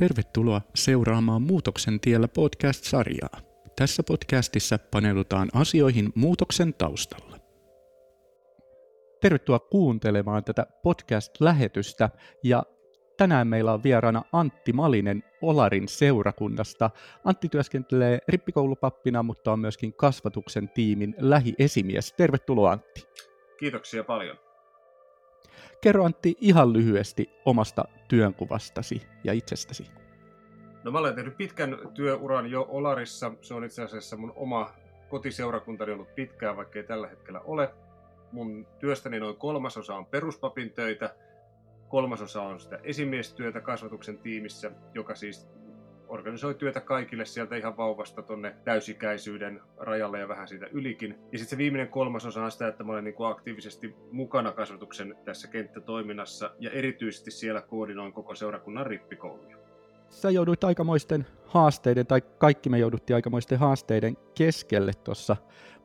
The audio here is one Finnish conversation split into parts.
Tervetuloa seuraamaan Muutoksen tiellä podcast-sarjaa. Tässä podcastissa paneudutaan asioihin muutoksen taustalla. Tervetuloa kuuntelemaan tätä podcast-lähetystä ja tänään meillä on vieraana Antti Malinen Olarin seurakunnasta. Antti työskentelee rippikoulupappina, mutta on myöskin kasvatuksen tiimin lähiesimies. Tervetuloa Antti. Kiitoksia paljon. Kerro Antti ihan lyhyesti omasta työnkuvastasi ja itsestäsi. No mä olen tehnyt pitkän työuran jo Olarissa. Se on itse asiassa mun oma kotiseurakuntani ollut pitkään, vaikka ei tällä hetkellä ole. Mun työstäni noin kolmasosa on peruspapin töitä, kolmasosa on sitä esimiestyötä kasvatuksen tiimissä, joka siis organisoi työtä kaikille sieltä ihan vauvasta tonne täysikäisyyden rajalle ja vähän siitä ylikin. Ja sitten se viimeinen kolmasosa on sitä, että mä olen niin kuin aktiivisesti mukana kasvatuksen tässä kenttätoiminnassa ja erityisesti siellä koordinoin koko seurakunnan rippikouluja. Sä jouduit aikamoisten haasteiden, tai kaikki me jouduttiin aikamoisten haasteiden keskelle tuossa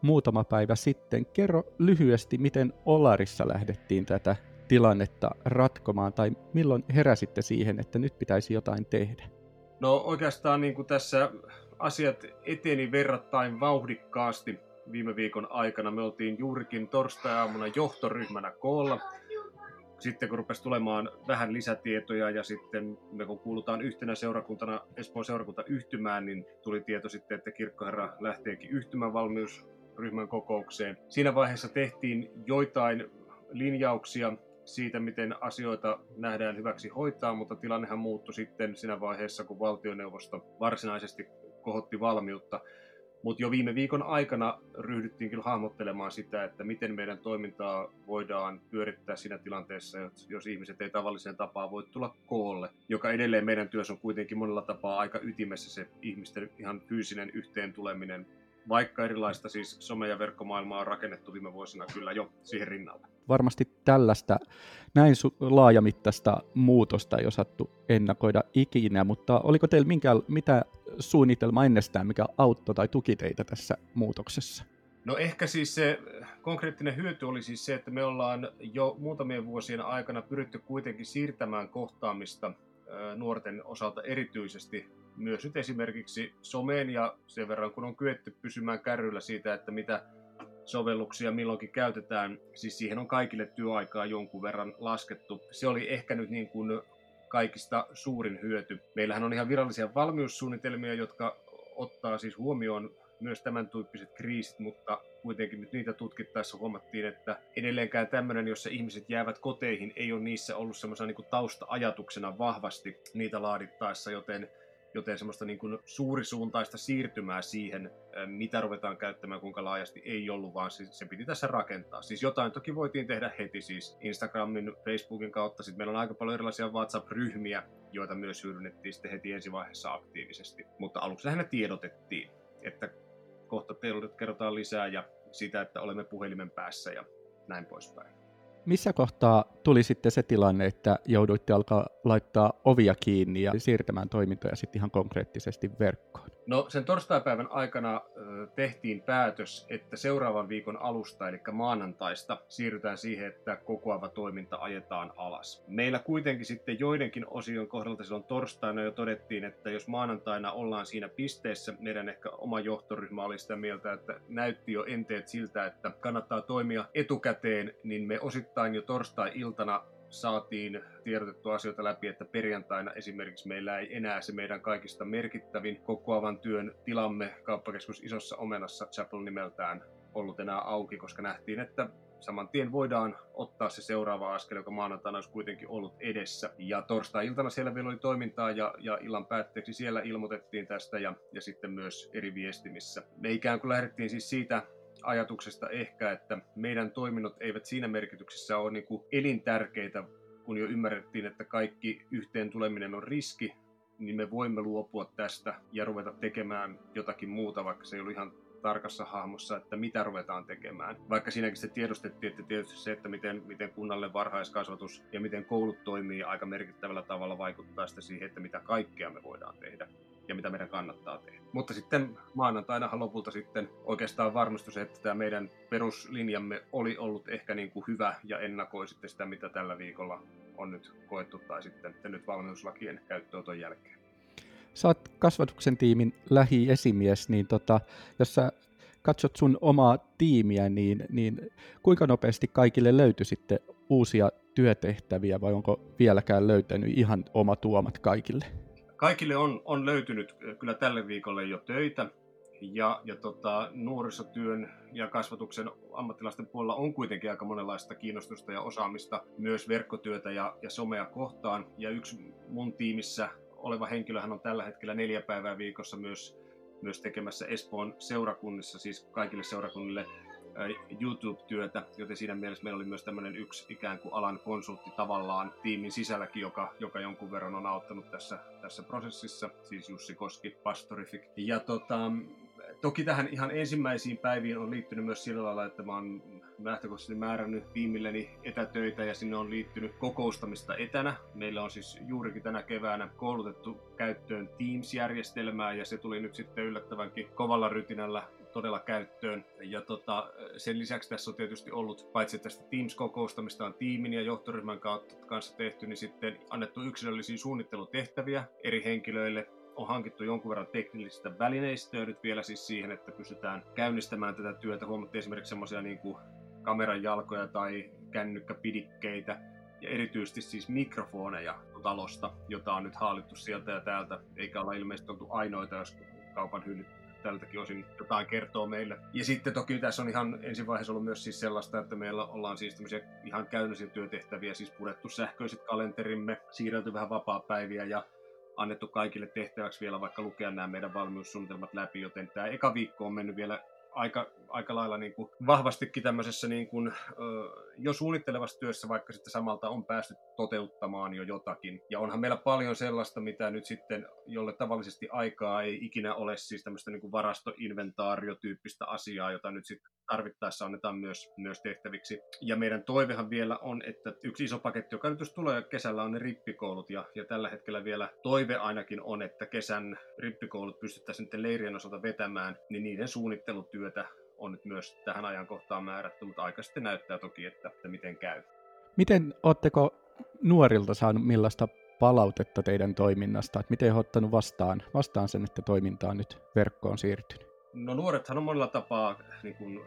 muutama päivä sitten. Kerro lyhyesti, miten Olarissa lähdettiin tätä tilannetta ratkomaan, tai milloin heräsitte siihen, että nyt pitäisi jotain tehdä? No oikeastaan niin kuin tässä asiat eteni verrattain vauhdikkaasti viime viikon aikana. Me oltiin juurikin torstai-aamuna johtoryhmänä koolla. Sitten kun rupesi tulemaan vähän lisätietoja ja sitten me kun kuulutaan yhtenä seurakuntana Espoon seurakunta yhtymään, niin tuli tieto sitten, että kirkkoherra lähteekin yhtymän valmiusryhmän kokoukseen. Siinä vaiheessa tehtiin joitain linjauksia siitä, miten asioita nähdään hyväksi hoitaa, mutta tilannehan muuttui sitten siinä vaiheessa, kun valtioneuvosto varsinaisesti kohotti valmiutta. Mutta jo viime viikon aikana ryhdyttiin kyllä hahmottelemaan sitä, että miten meidän toimintaa voidaan pyörittää siinä tilanteessa, jos ihmiset ei tavalliseen tapaan voi tulla koolle, joka edelleen meidän työssä on kuitenkin monella tapaa aika ytimessä se ihmisten ihan fyysinen yhteen tuleminen vaikka erilaista siis some- ja verkkomaailmaa on rakennettu viime vuosina kyllä jo siihen rinnalle. Varmasti tällaista näin laajamittaista muutosta ei osattu ennakoida ikinä, mutta oliko teillä minkä, mitä suunnitelma ennestään, mikä auttoi tai tuki teitä tässä muutoksessa? No ehkä siis se konkreettinen hyöty oli siis se, että me ollaan jo muutamien vuosien aikana pyritty kuitenkin siirtämään kohtaamista nuorten osalta erityisesti myös nyt esimerkiksi someen ja sen verran kun on kyetty pysymään kärryllä siitä, että mitä sovelluksia milloinkin käytetään, siis siihen on kaikille työaikaa jonkun verran laskettu. Se oli ehkä nyt niin kuin kaikista suurin hyöty. Meillähän on ihan virallisia valmiussuunnitelmia, jotka ottaa siis huomioon myös tämän tyyppiset kriisit, mutta kuitenkin nyt niitä tutkittaessa huomattiin, että edelleenkään tämmöinen, jossa ihmiset jäävät koteihin, ei ole niissä ollut semmoisena niin tausta-ajatuksena vahvasti niitä laadittaessa, joten joten semmoista niin kuin suurisuuntaista siirtymää siihen, mitä ruvetaan käyttämään, kuinka laajasti ei ollut, vaan se, se piti tässä rakentaa. Siis jotain toki voitiin tehdä heti, siis Instagramin, Facebookin kautta. Sitten meillä on aika paljon erilaisia WhatsApp-ryhmiä, joita myös hyödynnettiin sitten heti ensivaiheessa aktiivisesti. Mutta aluksi lähinnä tiedotettiin, että kohta teille kerrotaan lisää ja sitä, että olemme puhelimen päässä ja näin poispäin. Missä kohtaa tuli sitten se tilanne, että jouduitte alkaa laittaa ovia kiinni ja siirtämään toimintoja sitten ihan konkreettisesti verkkoon? No sen torstaipäivän aikana tehtiin päätös, että seuraavan viikon alusta, eli maanantaista, siirrytään siihen, että kokoava toiminta ajetaan alas. Meillä kuitenkin sitten joidenkin osion kohdalta silloin torstaina jo todettiin, että jos maanantaina ollaan siinä pisteessä, meidän ehkä oma johtoryhmä oli sitä mieltä, että näytti jo enteet siltä, että kannattaa toimia etukäteen, niin me osittain jo torstai-iltana saatiin tiedotettua asioita läpi, että perjantaina esimerkiksi meillä ei enää se meidän kaikista merkittävin kokoavan työn tilamme kauppakeskus Isossa Omenassa Chapel nimeltään ollut enää auki, koska nähtiin, että saman tien voidaan ottaa se seuraava askel, joka maanantaina olisi kuitenkin ollut edessä. Ja torstai-iltana siellä vielä oli toimintaa ja, ja illan päätteeksi siellä ilmoitettiin tästä ja, ja sitten myös eri viestimissä. Me ikään kuin lähdettiin siis siitä ajatuksesta ehkä, että meidän toiminnot eivät siinä merkityksessä ole niin kuin elintärkeitä, kun jo ymmärrettiin, että kaikki yhteen tuleminen on riski, niin me voimme luopua tästä ja ruveta tekemään jotakin muuta, vaikka se ei ollut ihan tarkassa hahmossa, että mitä ruvetaan tekemään. Vaikka siinäkin se tiedostettiin, että tietysti se, että miten, miten kunnalle varhaiskasvatus ja miten koulut toimii aika merkittävällä tavalla vaikuttaa sitä siihen, että mitä kaikkea me voidaan tehdä ja mitä meidän kannattaa tehdä. Mutta sitten maanantaina lopulta sitten oikeastaan varmistui se, että tämä meidän peruslinjamme oli ollut ehkä niin kuin hyvä ja ennakoi sitten sitä, mitä tällä viikolla on nyt koettu tai sitten nyt valmiuslakien käyttöönoton jälkeen. sä oot kasvatuksen tiimin lähiesimies, niin tota, jos sä katsot sun omaa tiimiä, niin, niin kuinka nopeasti kaikille löytyi sitten uusia työtehtäviä vai onko vieläkään löytänyt ihan oma tuomat kaikille? Kaikille on, on löytynyt kyllä tälle viikolle jo töitä. Ja, ja tota, nuorisotyön ja kasvatuksen ammattilaisten puolella on kuitenkin aika monenlaista kiinnostusta ja osaamista myös verkkotyötä ja, ja somea kohtaan. Ja yksi mun tiimissä oleva henkilöhän on tällä hetkellä neljä päivää viikossa myös, myös tekemässä Espoon seurakunnissa, siis kaikille seurakunnille YouTube-työtä, joten siinä mielessä meillä oli myös tämmöinen yksi ikään kuin alan konsultti tavallaan tiimin sisälläkin, joka, joka jonkun verran on auttanut tässä, tässä prosessissa, siis Jussi Koski, Pastorifik. Ja tota, toki tähän ihan ensimmäisiin päiviin on liittynyt myös sillä lailla, että mä oon lähtökohtaisesti määrännyt tiimilleni etätöitä ja sinne on liittynyt kokoustamista etänä. Meillä on siis juurikin tänä keväänä koulutettu käyttöön Teams-järjestelmää ja se tuli nyt sitten yllättävänkin kovalla rytinällä todella käyttöön. Ja tota, sen lisäksi tässä on tietysti ollut, paitsi tästä Teams-kokoustamista on tiimin ja johtoryhmän kautta kanssa tehty, niin sitten annettu yksilöllisiä suunnittelutehtäviä eri henkilöille on hankittu jonkun verran teknillistä välineistöä nyt vielä siis siihen, että pystytään käynnistämään tätä työtä. Huomattiin esimerkiksi semmoisia niin kuin kameran jalkoja tai kännykkäpidikkeitä ja erityisesti siis mikrofoneja talosta, jota on nyt haalittu sieltä ja täältä, eikä olla ilmeisesti oltu ainoita, jos kaupan hyllyt tältäkin osin jotain kertoo meille. Ja sitten toki tässä on ihan ensivaiheessa ollut myös siis sellaista, että meillä ollaan siis tämmöisiä ihan käynnöllisiä työtehtäviä, siis purettu sähköiset kalenterimme, siirrelty vähän vapaa-päiviä ja annettu kaikille tehtäväksi vielä vaikka lukea nämä meidän valmiussuunnitelmat läpi, joten tämä eka viikko on mennyt vielä aika, aika lailla niin kuin vahvastikin tämmöisessä niin kuin, jo suunnittelevassa työssä, vaikka sitten samalta on päästy toteuttamaan jo jotakin. Ja onhan meillä paljon sellaista, mitä nyt sitten, jolle tavallisesti aikaa ei ikinä ole, siis tämmöistä niin kuin varastoinventaariotyyppistä asiaa, jota nyt sitten tarvittaessa annetaan myös, myös tehtäviksi. Ja meidän toivehan vielä on, että yksi iso paketti, joka nyt jos tulee kesällä, on ne rippikoulut. Ja, ja tällä hetkellä vielä toive ainakin on, että kesän rippikoulut pystyttäisiin sitten leirien osalta vetämään, niin niiden suunnittelutyötä on nyt myös tähän ajankohtaan määrätty, mutta aika sitten näyttää toki, että, että miten käy. Miten oletteko nuorilta saanut millaista palautetta teidän toiminnasta? Että miten olette ottanut vastaan, vastaan sen, että toiminta on nyt verkkoon siirtynyt? No nuorethan on monella tapaa niin kuin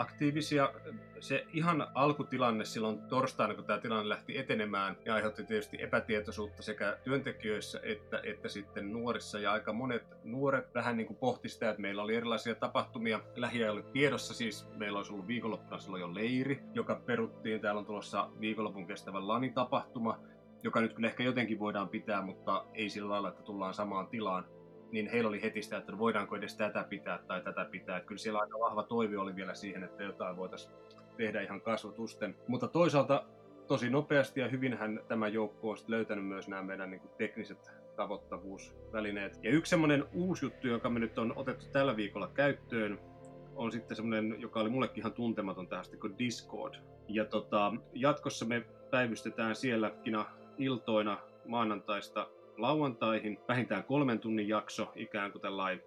aktiivisia. Se ihan alkutilanne silloin torstaina, kun tämä tilanne lähti etenemään, ja aiheutti tietysti epätietoisuutta sekä työntekijöissä että, että sitten nuorissa. Ja aika monet nuoret vähän niin kuin pohti sitä, että meillä oli erilaisia tapahtumia. Lähiajoilla tiedossa siis meillä olisi ollut viikonloppuna silloin jo leiri, joka peruttiin. Täällä on tulossa viikonlopun kestävä LANI-tapahtuma, joka nyt kyllä ehkä jotenkin voidaan pitää, mutta ei sillä lailla, että tullaan samaan tilaan niin heillä oli heti sitä, että voidaanko edes tätä pitää tai tätä pitää. Kyllä siellä aika vahva toivi oli vielä siihen, että jotain voitaisiin tehdä ihan kasvotusten. Mutta toisaalta tosi nopeasti ja hyvinhän tämä joukko on löytänyt myös nämä meidän niin tekniset tavoittavuusvälineet. Ja yksi semmoinen uusi juttu, joka me nyt on otettu tällä viikolla käyttöön, on sitten semmoinen, joka oli mullekin ihan tuntematon tähän kuin Discord. Ja tota, jatkossa me päivystetään sielläkin iltoina maanantaista lauantaihin, vähintään kolmen tunnin jakso ikään kuin tällainen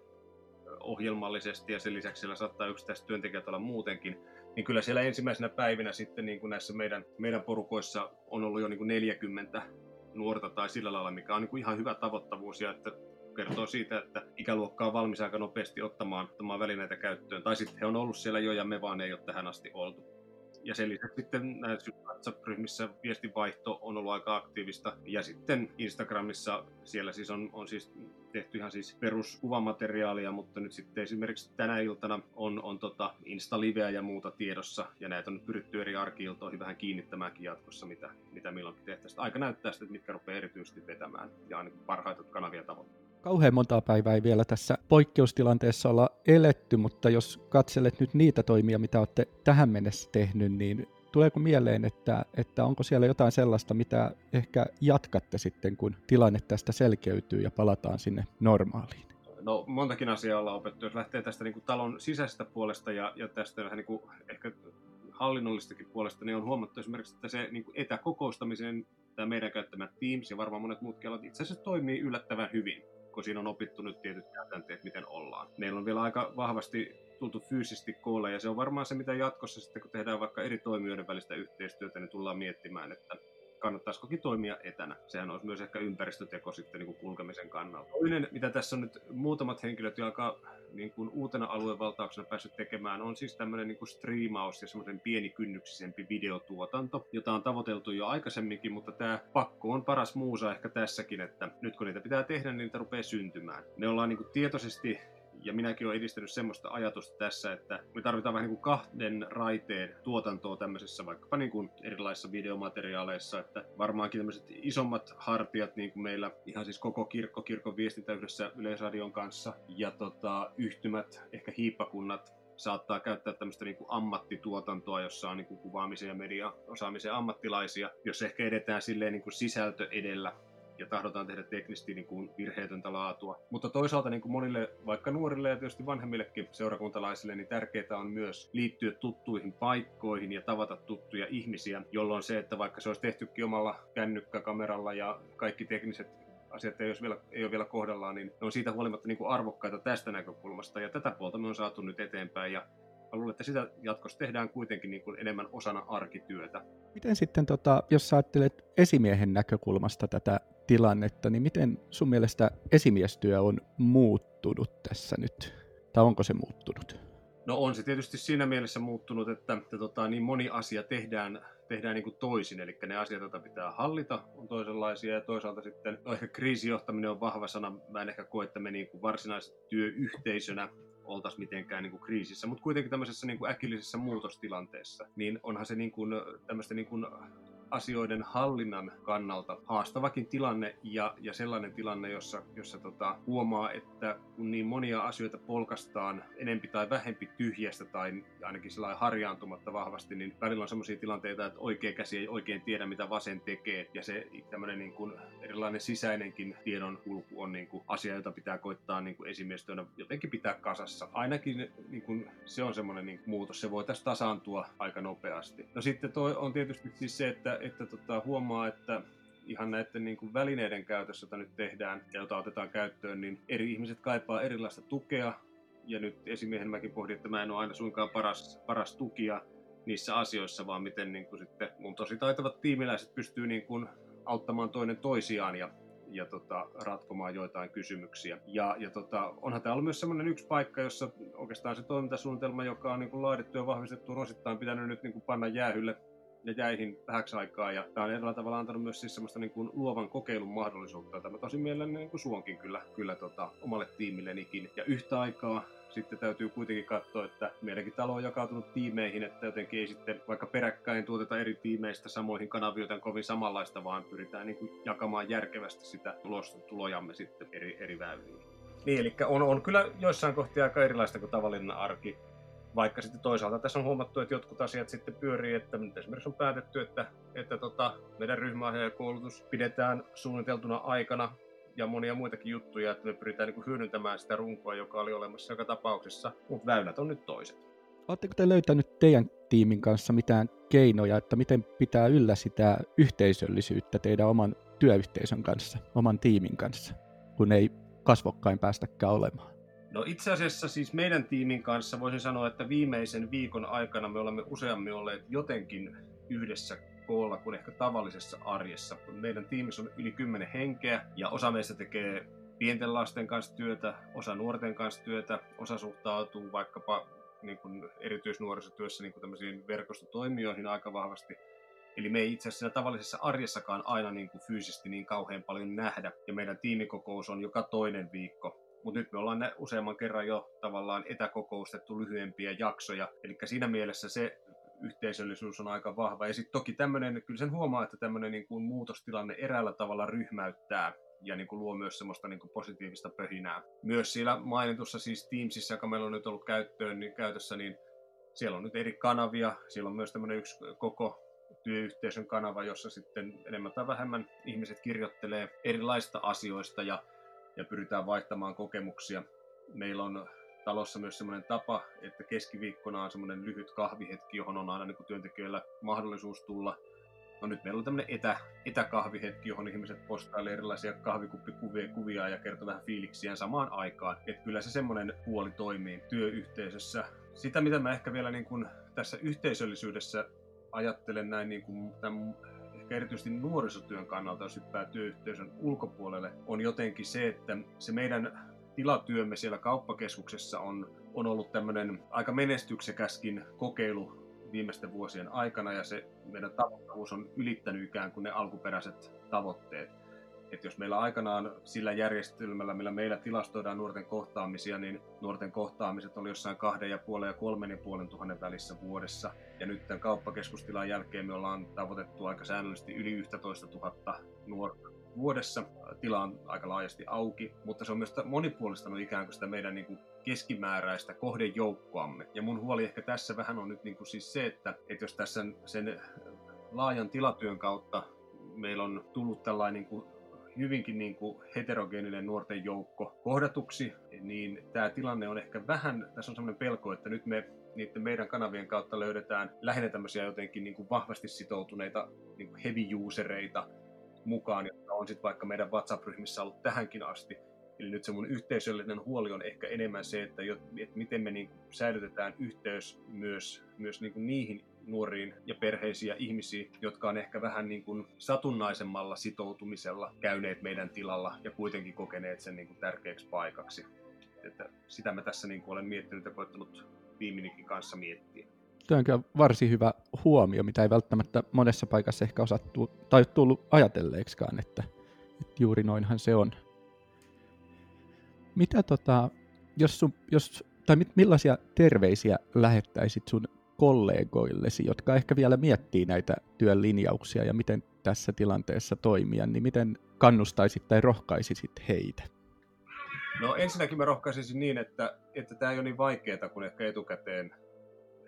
ohjelmallisesti ja sen lisäksi siellä saattaa yksittäiset työntekijät olla muutenkin, niin kyllä siellä ensimmäisenä päivinä sitten niin kuin näissä meidän, meidän porukoissa on ollut jo niin kuin 40 nuorta tai sillä lailla, mikä on niin kuin ihan hyvä tavoittavuus ja että kertoo siitä, että ikäluokka on valmis aika nopeasti ottamaan, ottamaan välineitä käyttöön. Tai sitten he on ollut siellä jo ja me vaan ei ole tähän asti oltu. Ja sen lisäksi sitten näissä WhatsApp-ryhmissä viestinvaihto on ollut aika aktiivista. Ja sitten Instagramissa siellä siis on, on siis tehty ihan siis peruskuvamateriaalia, mutta nyt sitten esimerkiksi tänä iltana on, on tota Insta-liveä ja muuta tiedossa, ja näitä on nyt pyritty eri arkiiltoihin vähän kiinnittämäänkin jatkossa, mitä, mitä milloinkin tehtäisiin. Aika näyttää sitten, mitkä rupeaa erityisesti vetämään, ja niin parhaita kanavia tavoittaa. Kauhean montaa päivää ei vielä tässä poikkeustilanteessa olla eletty, mutta jos katselet nyt niitä toimia, mitä olette tähän mennessä tehnyt, niin tuleeko mieleen, että, että onko siellä jotain sellaista, mitä ehkä jatkatte sitten, kun tilanne tästä selkeytyy ja palataan sinne normaaliin? No montakin asiaa ollaan opettu. Jos lähtee tästä niin kuin talon sisäisestä puolesta ja, ja tästä vähän niin kuin ehkä hallinnollistakin puolesta, niin on huomattu esimerkiksi, että se niin kuin etäkokoustamisen, tämä meidän käyttämä Teams ja varmaan monet muutkin alat itse asiassa toimii yllättävän hyvin kun siinä on opittu nyt tietyt käytänteet, miten ollaan. Meillä on vielä aika vahvasti tultu fyysisesti koolle, ja se on varmaan se, mitä jatkossa sitten, kun tehdään vaikka eri toimijoiden välistä yhteistyötä, niin tullaan miettimään, että kannattaisikokin toimia etänä. Sehän olisi myös ehkä ympäristöteko sitten niin kuin kulkemisen kannalta. Toinen, mitä tässä on nyt muutamat henkilöt, jotka niin kuin uutena aluevaltauksena päässyt tekemään, on siis tämmöinen niin kuin striimaus ja semmoisen pienikynnyksisempi videotuotanto, jota on tavoiteltu jo aikaisemminkin, mutta tämä pakko on paras muusa ehkä tässäkin, että nyt kun niitä pitää tehdä, niin niitä rupeaa syntymään. Me ollaan niin kuin tietoisesti ja minäkin olen edistänyt semmoista ajatusta tässä, että me tarvitaan vähän niin kuin kahden raiteen tuotantoa tämmöisessä vaikkapa niin kuin erilaisissa videomateriaaleissa, että varmaankin tämmöiset isommat hartiat niin kuin meillä ihan siis koko kirkko, kirkon viestintä yhdessä Yleisradion kanssa ja tota, yhtymät, ehkä hiippakunnat saattaa käyttää tämmöistä niin kuin ammattituotantoa, jossa on niin kuin kuvaamisen ja mediaosaamisen ammattilaisia, jos ehkä edetään silleen niin kuin sisältö edellä ja tahdotaan tehdä teknisesti niin kuin virheetöntä laatua. Mutta toisaalta niin kuin monille, vaikka nuorille ja tietysti vanhemmillekin seurakuntalaisille, niin tärkeää on myös liittyä tuttuihin paikkoihin ja tavata tuttuja ihmisiä, jolloin se, että vaikka se olisi tehtykin omalla kännykkäkameralla ja kaikki tekniset asiat ei, ole vielä, ei ole vielä kohdallaan, niin ne on siitä huolimatta niin kuin arvokkaita tästä näkökulmasta. Ja tätä puolta me on saatu nyt eteenpäin. Ja mä luulen, että sitä jatkossa tehdään kuitenkin niin kuin enemmän osana arkityötä. Miten sitten, tota, jos sä ajattelet esimiehen näkökulmasta tätä tilannetta, niin miten sun mielestä esimiestyö on muuttunut tässä nyt? Tai onko se muuttunut? No on se tietysti siinä mielessä muuttunut, että, että tota, niin moni asia tehdään, tehdään niin kuin toisin, eli ne asiat, joita pitää hallita, on toisenlaisia, ja toisaalta sitten, no ehkä kriisijohtaminen on vahva sana, mä en ehkä koe, että me niin kuin varsinaisesti työyhteisönä oltaisi mitenkään niin kuin kriisissä, mutta kuitenkin tämmöisessä niin kuin äkillisessä muutostilanteessa, niin onhan se niin kuin, tämmöistä niin kuin asioiden hallinnan kannalta haastavakin tilanne ja, ja sellainen tilanne, jossa, jossa tota, huomaa, että kun niin monia asioita polkastaan enempi tai vähempi tyhjästä tai ainakin sellainen harjaantumatta vahvasti, niin välillä on sellaisia tilanteita, että oikea käsi ei oikein tiedä, mitä vasen tekee ja se tämmöinen niin kuin erilainen sisäinenkin tiedon kulku on niin kuin asia, jota pitää koittaa niin kuin esimiestyönä jotenkin pitää kasassa. Ainakin niin kuin, se on semmoinen niin muutos, se voi tästä tasaantua aika nopeasti. No sitten toi on tietysti siis se, että että tota, huomaa, että ihan näiden niin kuin välineiden käytössä, jota nyt tehdään ja jota otetaan käyttöön, niin eri ihmiset kaipaa erilaista tukea. Ja nyt esimiehen mäkin pohdin, että mä en ole aina suinkaan paras, paras tukija niissä asioissa, vaan miten niin kuin sitten mun tosi taitavat tiimiläiset pystyy niin kuin auttamaan toinen toisiaan ja, ja tota, ratkomaan joitain kysymyksiä. Ja, ja tota, onhan tämä ollut myös semmoinen yksi paikka, jossa oikeastaan se toimintasuunnitelma, joka on niin kuin laadittu ja vahvistettu, on osittain pitänyt nyt niin kuin panna jäähylle ja jäihin vähäksi aikaa. Ja tämä on eräällä tavalla antanut myös siis semmoista niin kuin luovan kokeilun mahdollisuutta, jota mä tosi mielelläni niin kuin suonkin kyllä, kyllä tota, omalle tiimillenikin. Ja yhtä aikaa sitten täytyy kuitenkin katsoa, että meidänkin talo on jakautunut tiimeihin, että jotenkin ei sitten vaikka peräkkäin tuoteta eri tiimeistä samoihin kanaviin kovin samanlaista, vaan pyritään niin kuin jakamaan järkevästi sitä tulosta, tulojamme sitten eri, eri väyliin. Niin, eli on, on kyllä joissain kohtia aika erilaista kuin tavallinen arki. Vaikka sitten toisaalta tässä on huomattu, että jotkut asiat sitten pyörii, että esimerkiksi on päätetty, että, että tota, meidän ryhmäohjaajakoulutus pidetään suunniteltuna aikana ja monia muitakin juttuja, että me pyritään niin kuin hyödyntämään sitä runkoa, joka oli olemassa joka tapauksessa, mutta väylät on nyt toiset. Oletteko te löytänyt teidän tiimin kanssa mitään keinoja, että miten pitää yllä sitä yhteisöllisyyttä teidän oman työyhteisön kanssa, oman tiimin kanssa, kun ei kasvokkain päästäkään olemaan? No itse asiassa siis meidän tiimin kanssa voisin sanoa, että viimeisen viikon aikana me olemme useammin olleet jotenkin yhdessä koolla kuin ehkä tavallisessa arjessa. Meidän tiimissä on yli kymmenen henkeä ja osa meistä tekee pienten lasten kanssa työtä, osa nuorten kanssa työtä, osa suhtautuu vaikkapa niin kuin erityisnuorisotyössä niin kuin tämmöisiin verkostotoimijoihin aika vahvasti. Eli me ei itse asiassa tavallisessa arjessakaan aina niin kuin fyysisesti niin kauhean paljon nähdä. Ja meidän tiimikokous on joka toinen viikko. Mutta nyt me ollaan ne useamman kerran jo tavallaan etäkokoustettu lyhyempiä jaksoja. Eli siinä mielessä se yhteisöllisyys on aika vahva. Ja sitten toki tämmöinen, kyllä sen huomaa, että tämmöinen niin muutostilanne eräällä tavalla ryhmäyttää ja niin kuin luo myös semmoista niin kuin positiivista pöhinää. Myös siellä mainitussa siis Teamsissa, joka meillä on nyt ollut käyttöön, niin käytössä, niin siellä on nyt eri kanavia. Siellä on myös tämmöinen yksi koko työyhteisön kanava, jossa sitten enemmän tai vähemmän ihmiset kirjoittelee erilaista asioista ja ja pyritään vaihtamaan kokemuksia. Meillä on talossa myös semmoinen tapa, että keskiviikkona on semmoinen lyhyt kahvihetki, johon on aina niin työntekijöillä mahdollisuus tulla. No nyt meillä on tämmöinen etä, etäkahvihetki, johon ihmiset postailevat erilaisia kahvikuppikuvia kuvia ja kertoo vähän fiiliksiään samaan aikaan. Että kyllä se semmoinen puoli toimii työyhteisössä. Sitä, mitä mä ehkä vielä niin kuin tässä yhteisöllisyydessä ajattelen näin niin kuin tämän ehkä erityisesti nuorisotyön kannalta, jos hyppää työyhteisön ulkopuolelle, on jotenkin se, että se meidän tilatyömme siellä kauppakeskuksessa on, on ollut tämmöinen aika menestyksekäskin kokeilu viimeisten vuosien aikana ja se meidän tavoittavuus on ylittänyt ikään kuin ne alkuperäiset tavoitteet että jos meillä aikanaan sillä järjestelmällä, millä meillä tilastoidaan nuorten kohtaamisia, niin nuorten kohtaamiset oli jossain kahden ja puolen ja kolmen ja puolen tuhannen välissä vuodessa. Ja nyt tämän kauppakeskustilan jälkeen me ollaan tavoitettu aika säännöllisesti yli 11 000 nuorta vuodessa. Tila on aika laajasti auki, mutta se on myös monipuolistanut ikään kuin sitä meidän niin kuin keskimääräistä kohdejoukkoamme. Ja mun huoli ehkä tässä vähän on nyt niin kuin siis se, että, että jos tässä sen laajan tilatyön kautta meillä on tullut tällainen niin kuin hyvinkin niin kuin heterogeeninen nuorten joukko kohdatuksi, niin tämä tilanne on ehkä vähän, tässä on sellainen pelko, että nyt me niiden meidän kanavien kautta löydetään lähinnä tämmöisiä jotenkin niin kuin vahvasti sitoutuneita niin kuin heavy usereita mukaan, jotka on sitten vaikka meidän WhatsApp-ryhmissä ollut tähänkin asti. Eli nyt se mun yhteisöllinen huoli on ehkä enemmän se, että, jo, että miten me niin kuin säilytetään yhteys myös, myös niin kuin niihin nuoriin ja perheisiä ihmisiä, jotka on ehkä vähän niin kuin satunnaisemmalla sitoutumisella käyneet meidän tilalla ja kuitenkin kokeneet sen niin kuin tärkeäksi paikaksi. Että sitä mä tässä niin kuin olen miettinyt ja koettanut viimeinkin kanssa miettiä. Tuo on kyllä varsin hyvä huomio, mitä ei välttämättä monessa paikassa ehkä osattu tai tullut ajatelleeksikaan, että, että juuri noinhan se on. Mitä tota, jos sun, jos, tai millaisia terveisiä lähettäisit sun kollegoillesi, jotka ehkä vielä miettii näitä työn linjauksia ja miten tässä tilanteessa toimia, niin miten kannustaisit tai rohkaisisit heitä? No ensinnäkin mä rohkaisisin niin, että, että tämä ei ole niin vaikeaa kuin ehkä etukäteen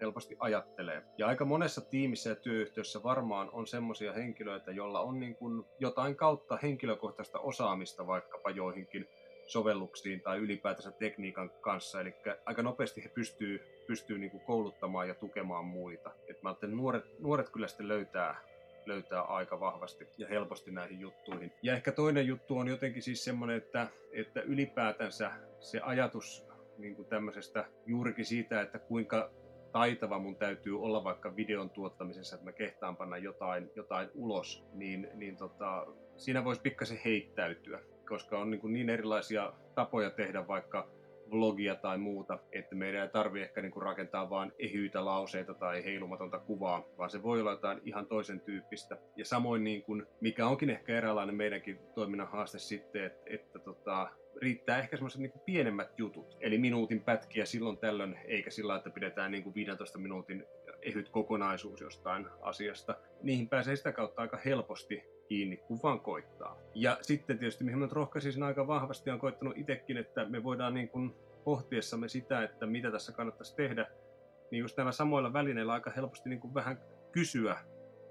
helposti ajattelee. Ja aika monessa tiimissä ja työyhtiössä varmaan on semmoisia henkilöitä, joilla on niin kuin jotain kautta henkilökohtaista osaamista vaikkapa joihinkin sovelluksiin tai ylipäätänsä tekniikan kanssa. Eli aika nopeasti he pystyy, pystyy niin kuin kouluttamaan ja tukemaan muita. Et mä ajattelen, nuoret, nuoret kyllä sitten löytää, löytää aika vahvasti ja helposti näihin juttuihin. Ja ehkä toinen juttu on jotenkin siis semmoinen, että, että ylipäätänsä se ajatus niin kuin tämmöisestä juurikin siitä, että kuinka taitava mun täytyy olla vaikka videon tuottamisessa, että mä kehtaan panna jotain, jotain ulos, niin, niin tota, siinä voisi pikkasen heittäytyä koska on niin, kuin niin erilaisia tapoja tehdä vaikka vlogia tai muuta, että meidän ei tarvi ehkä niin kuin rakentaa vain ehyitä lauseita tai heilumatonta kuvaa, vaan se voi olla jotain ihan toisen tyyppistä. Ja samoin, niin kuin, mikä onkin ehkä eräänlainen meidänkin toiminnan haaste sitten, että, että tota, riittää ehkä semmoiset niin pienemmät jutut, eli minuutin pätkiä silloin tällöin, eikä sillä, että pidetään niin kuin 15 minuutin ehyt kokonaisuus jostain asiasta. Niihin pääsee sitä kautta aika helposti kiinni, kun vaan koittaa. Ja sitten tietysti, mihin mä rohkaisin aika vahvasti, on koittanut itsekin, että me voidaan niin kuin pohtiessamme sitä, että mitä tässä kannattaisi tehdä, niin just näillä samoilla välineillä aika helposti niin kuin vähän kysyä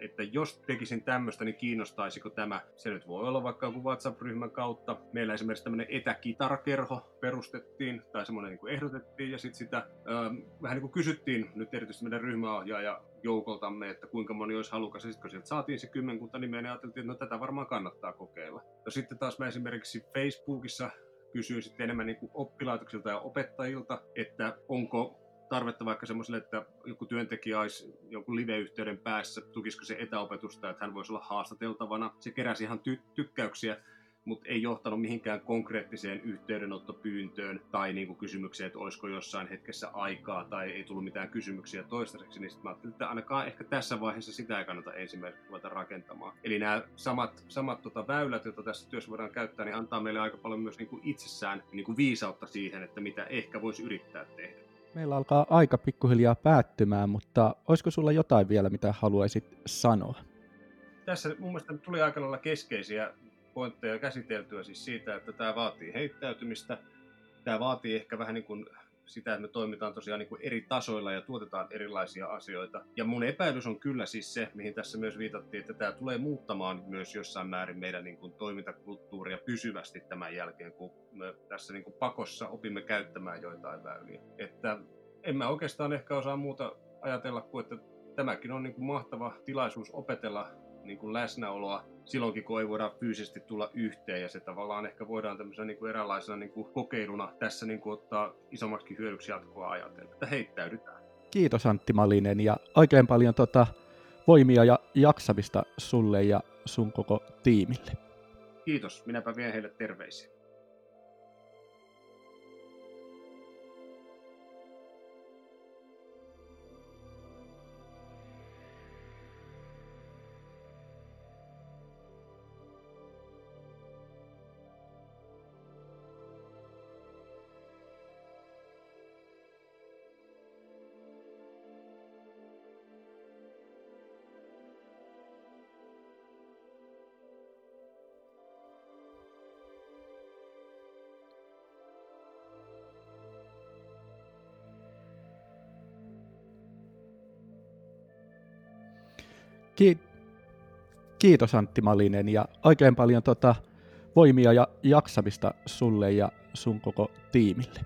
että jos tekisin tämmöistä, niin kiinnostaisiko tämä. Se nyt voi olla vaikka joku WhatsApp-ryhmän kautta. Meillä esimerkiksi tämmöinen etäkitarkerho perustettiin, tai semmoinen niin ehdotettiin, ja sitten sitä öö, vähän niin kuin kysyttiin nyt erityisesti meidän ryhmäohjaaja joukoltamme, että kuinka moni olisi halukas. Sitten kun sieltä saatiin se kymmenkunta nimeä, niin ajateltiin, että no tätä varmaan kannattaa kokeilla. No sitten taas mä esimerkiksi Facebookissa kysyin sitten enemmän niin oppilaitoksilta ja opettajilta, että onko tarvetta vaikka semmoiselle, että joku työntekijä olisi jonkun live-yhteyden päässä, tukisiko se etäopetusta, että hän voisi olla haastateltavana. Se keräsi ihan ty- tykkäyksiä, mutta ei johtanut mihinkään konkreettiseen yhteydenottopyyntöön tai niin kuin kysymykseen, että olisiko jossain hetkessä aikaa tai ei tullut mitään kysymyksiä toistaiseksi, niin sitten mä ajattelin, että ainakaan ehkä tässä vaiheessa sitä ei kannata ensimmäiseksi ruveta rakentamaan. Eli nämä samat, samat tota, väylät, joita tässä työssä voidaan käyttää, niin antaa meille aika paljon myös niin kuin itsessään niin kuin viisautta siihen, että mitä ehkä voisi yrittää tehdä. Meillä alkaa aika pikkuhiljaa päättymään, mutta olisiko sulla jotain vielä, mitä haluaisit sanoa? Tässä mun mielestä tuli aika lailla keskeisiä pointteja käsiteltyä siis siitä, että tämä vaatii heittäytymistä. Tämä vaatii ehkä vähän niin kuin sitä, että me toimitaan tosiaan niin kuin eri tasoilla ja tuotetaan erilaisia asioita. Ja mun epäilys on kyllä siis se, mihin tässä myös viitattiin, että tämä tulee muuttamaan myös jossain määrin meidän niin kuin toimintakulttuuria pysyvästi tämän jälkeen, kun me tässä niin kuin pakossa opimme käyttämään joitain väyliä. Että en mä oikeastaan ehkä osaa muuta ajatella kuin, että tämäkin on niin kuin mahtava tilaisuus opetella niin kuin läsnäoloa silloinkin, kun ei voida fyysisesti tulla yhteen. Ja se tavallaan ehkä voidaan tämmöisenä niin kuin eräänlaisena niin kuin kokeiluna tässä niin kuin ottaa isommaksi hyödyksi jatkoa ajatella. Että heittäydytään. Kiitos Antti Malinen ja oikein paljon tota, voimia ja jaksamista sulle ja sun koko tiimille. Kiitos, minäpä vien heille terveisiä. Ki- kiitos Antti Malinen ja oikein paljon tota voimia ja jaksamista sulle ja sun koko tiimille.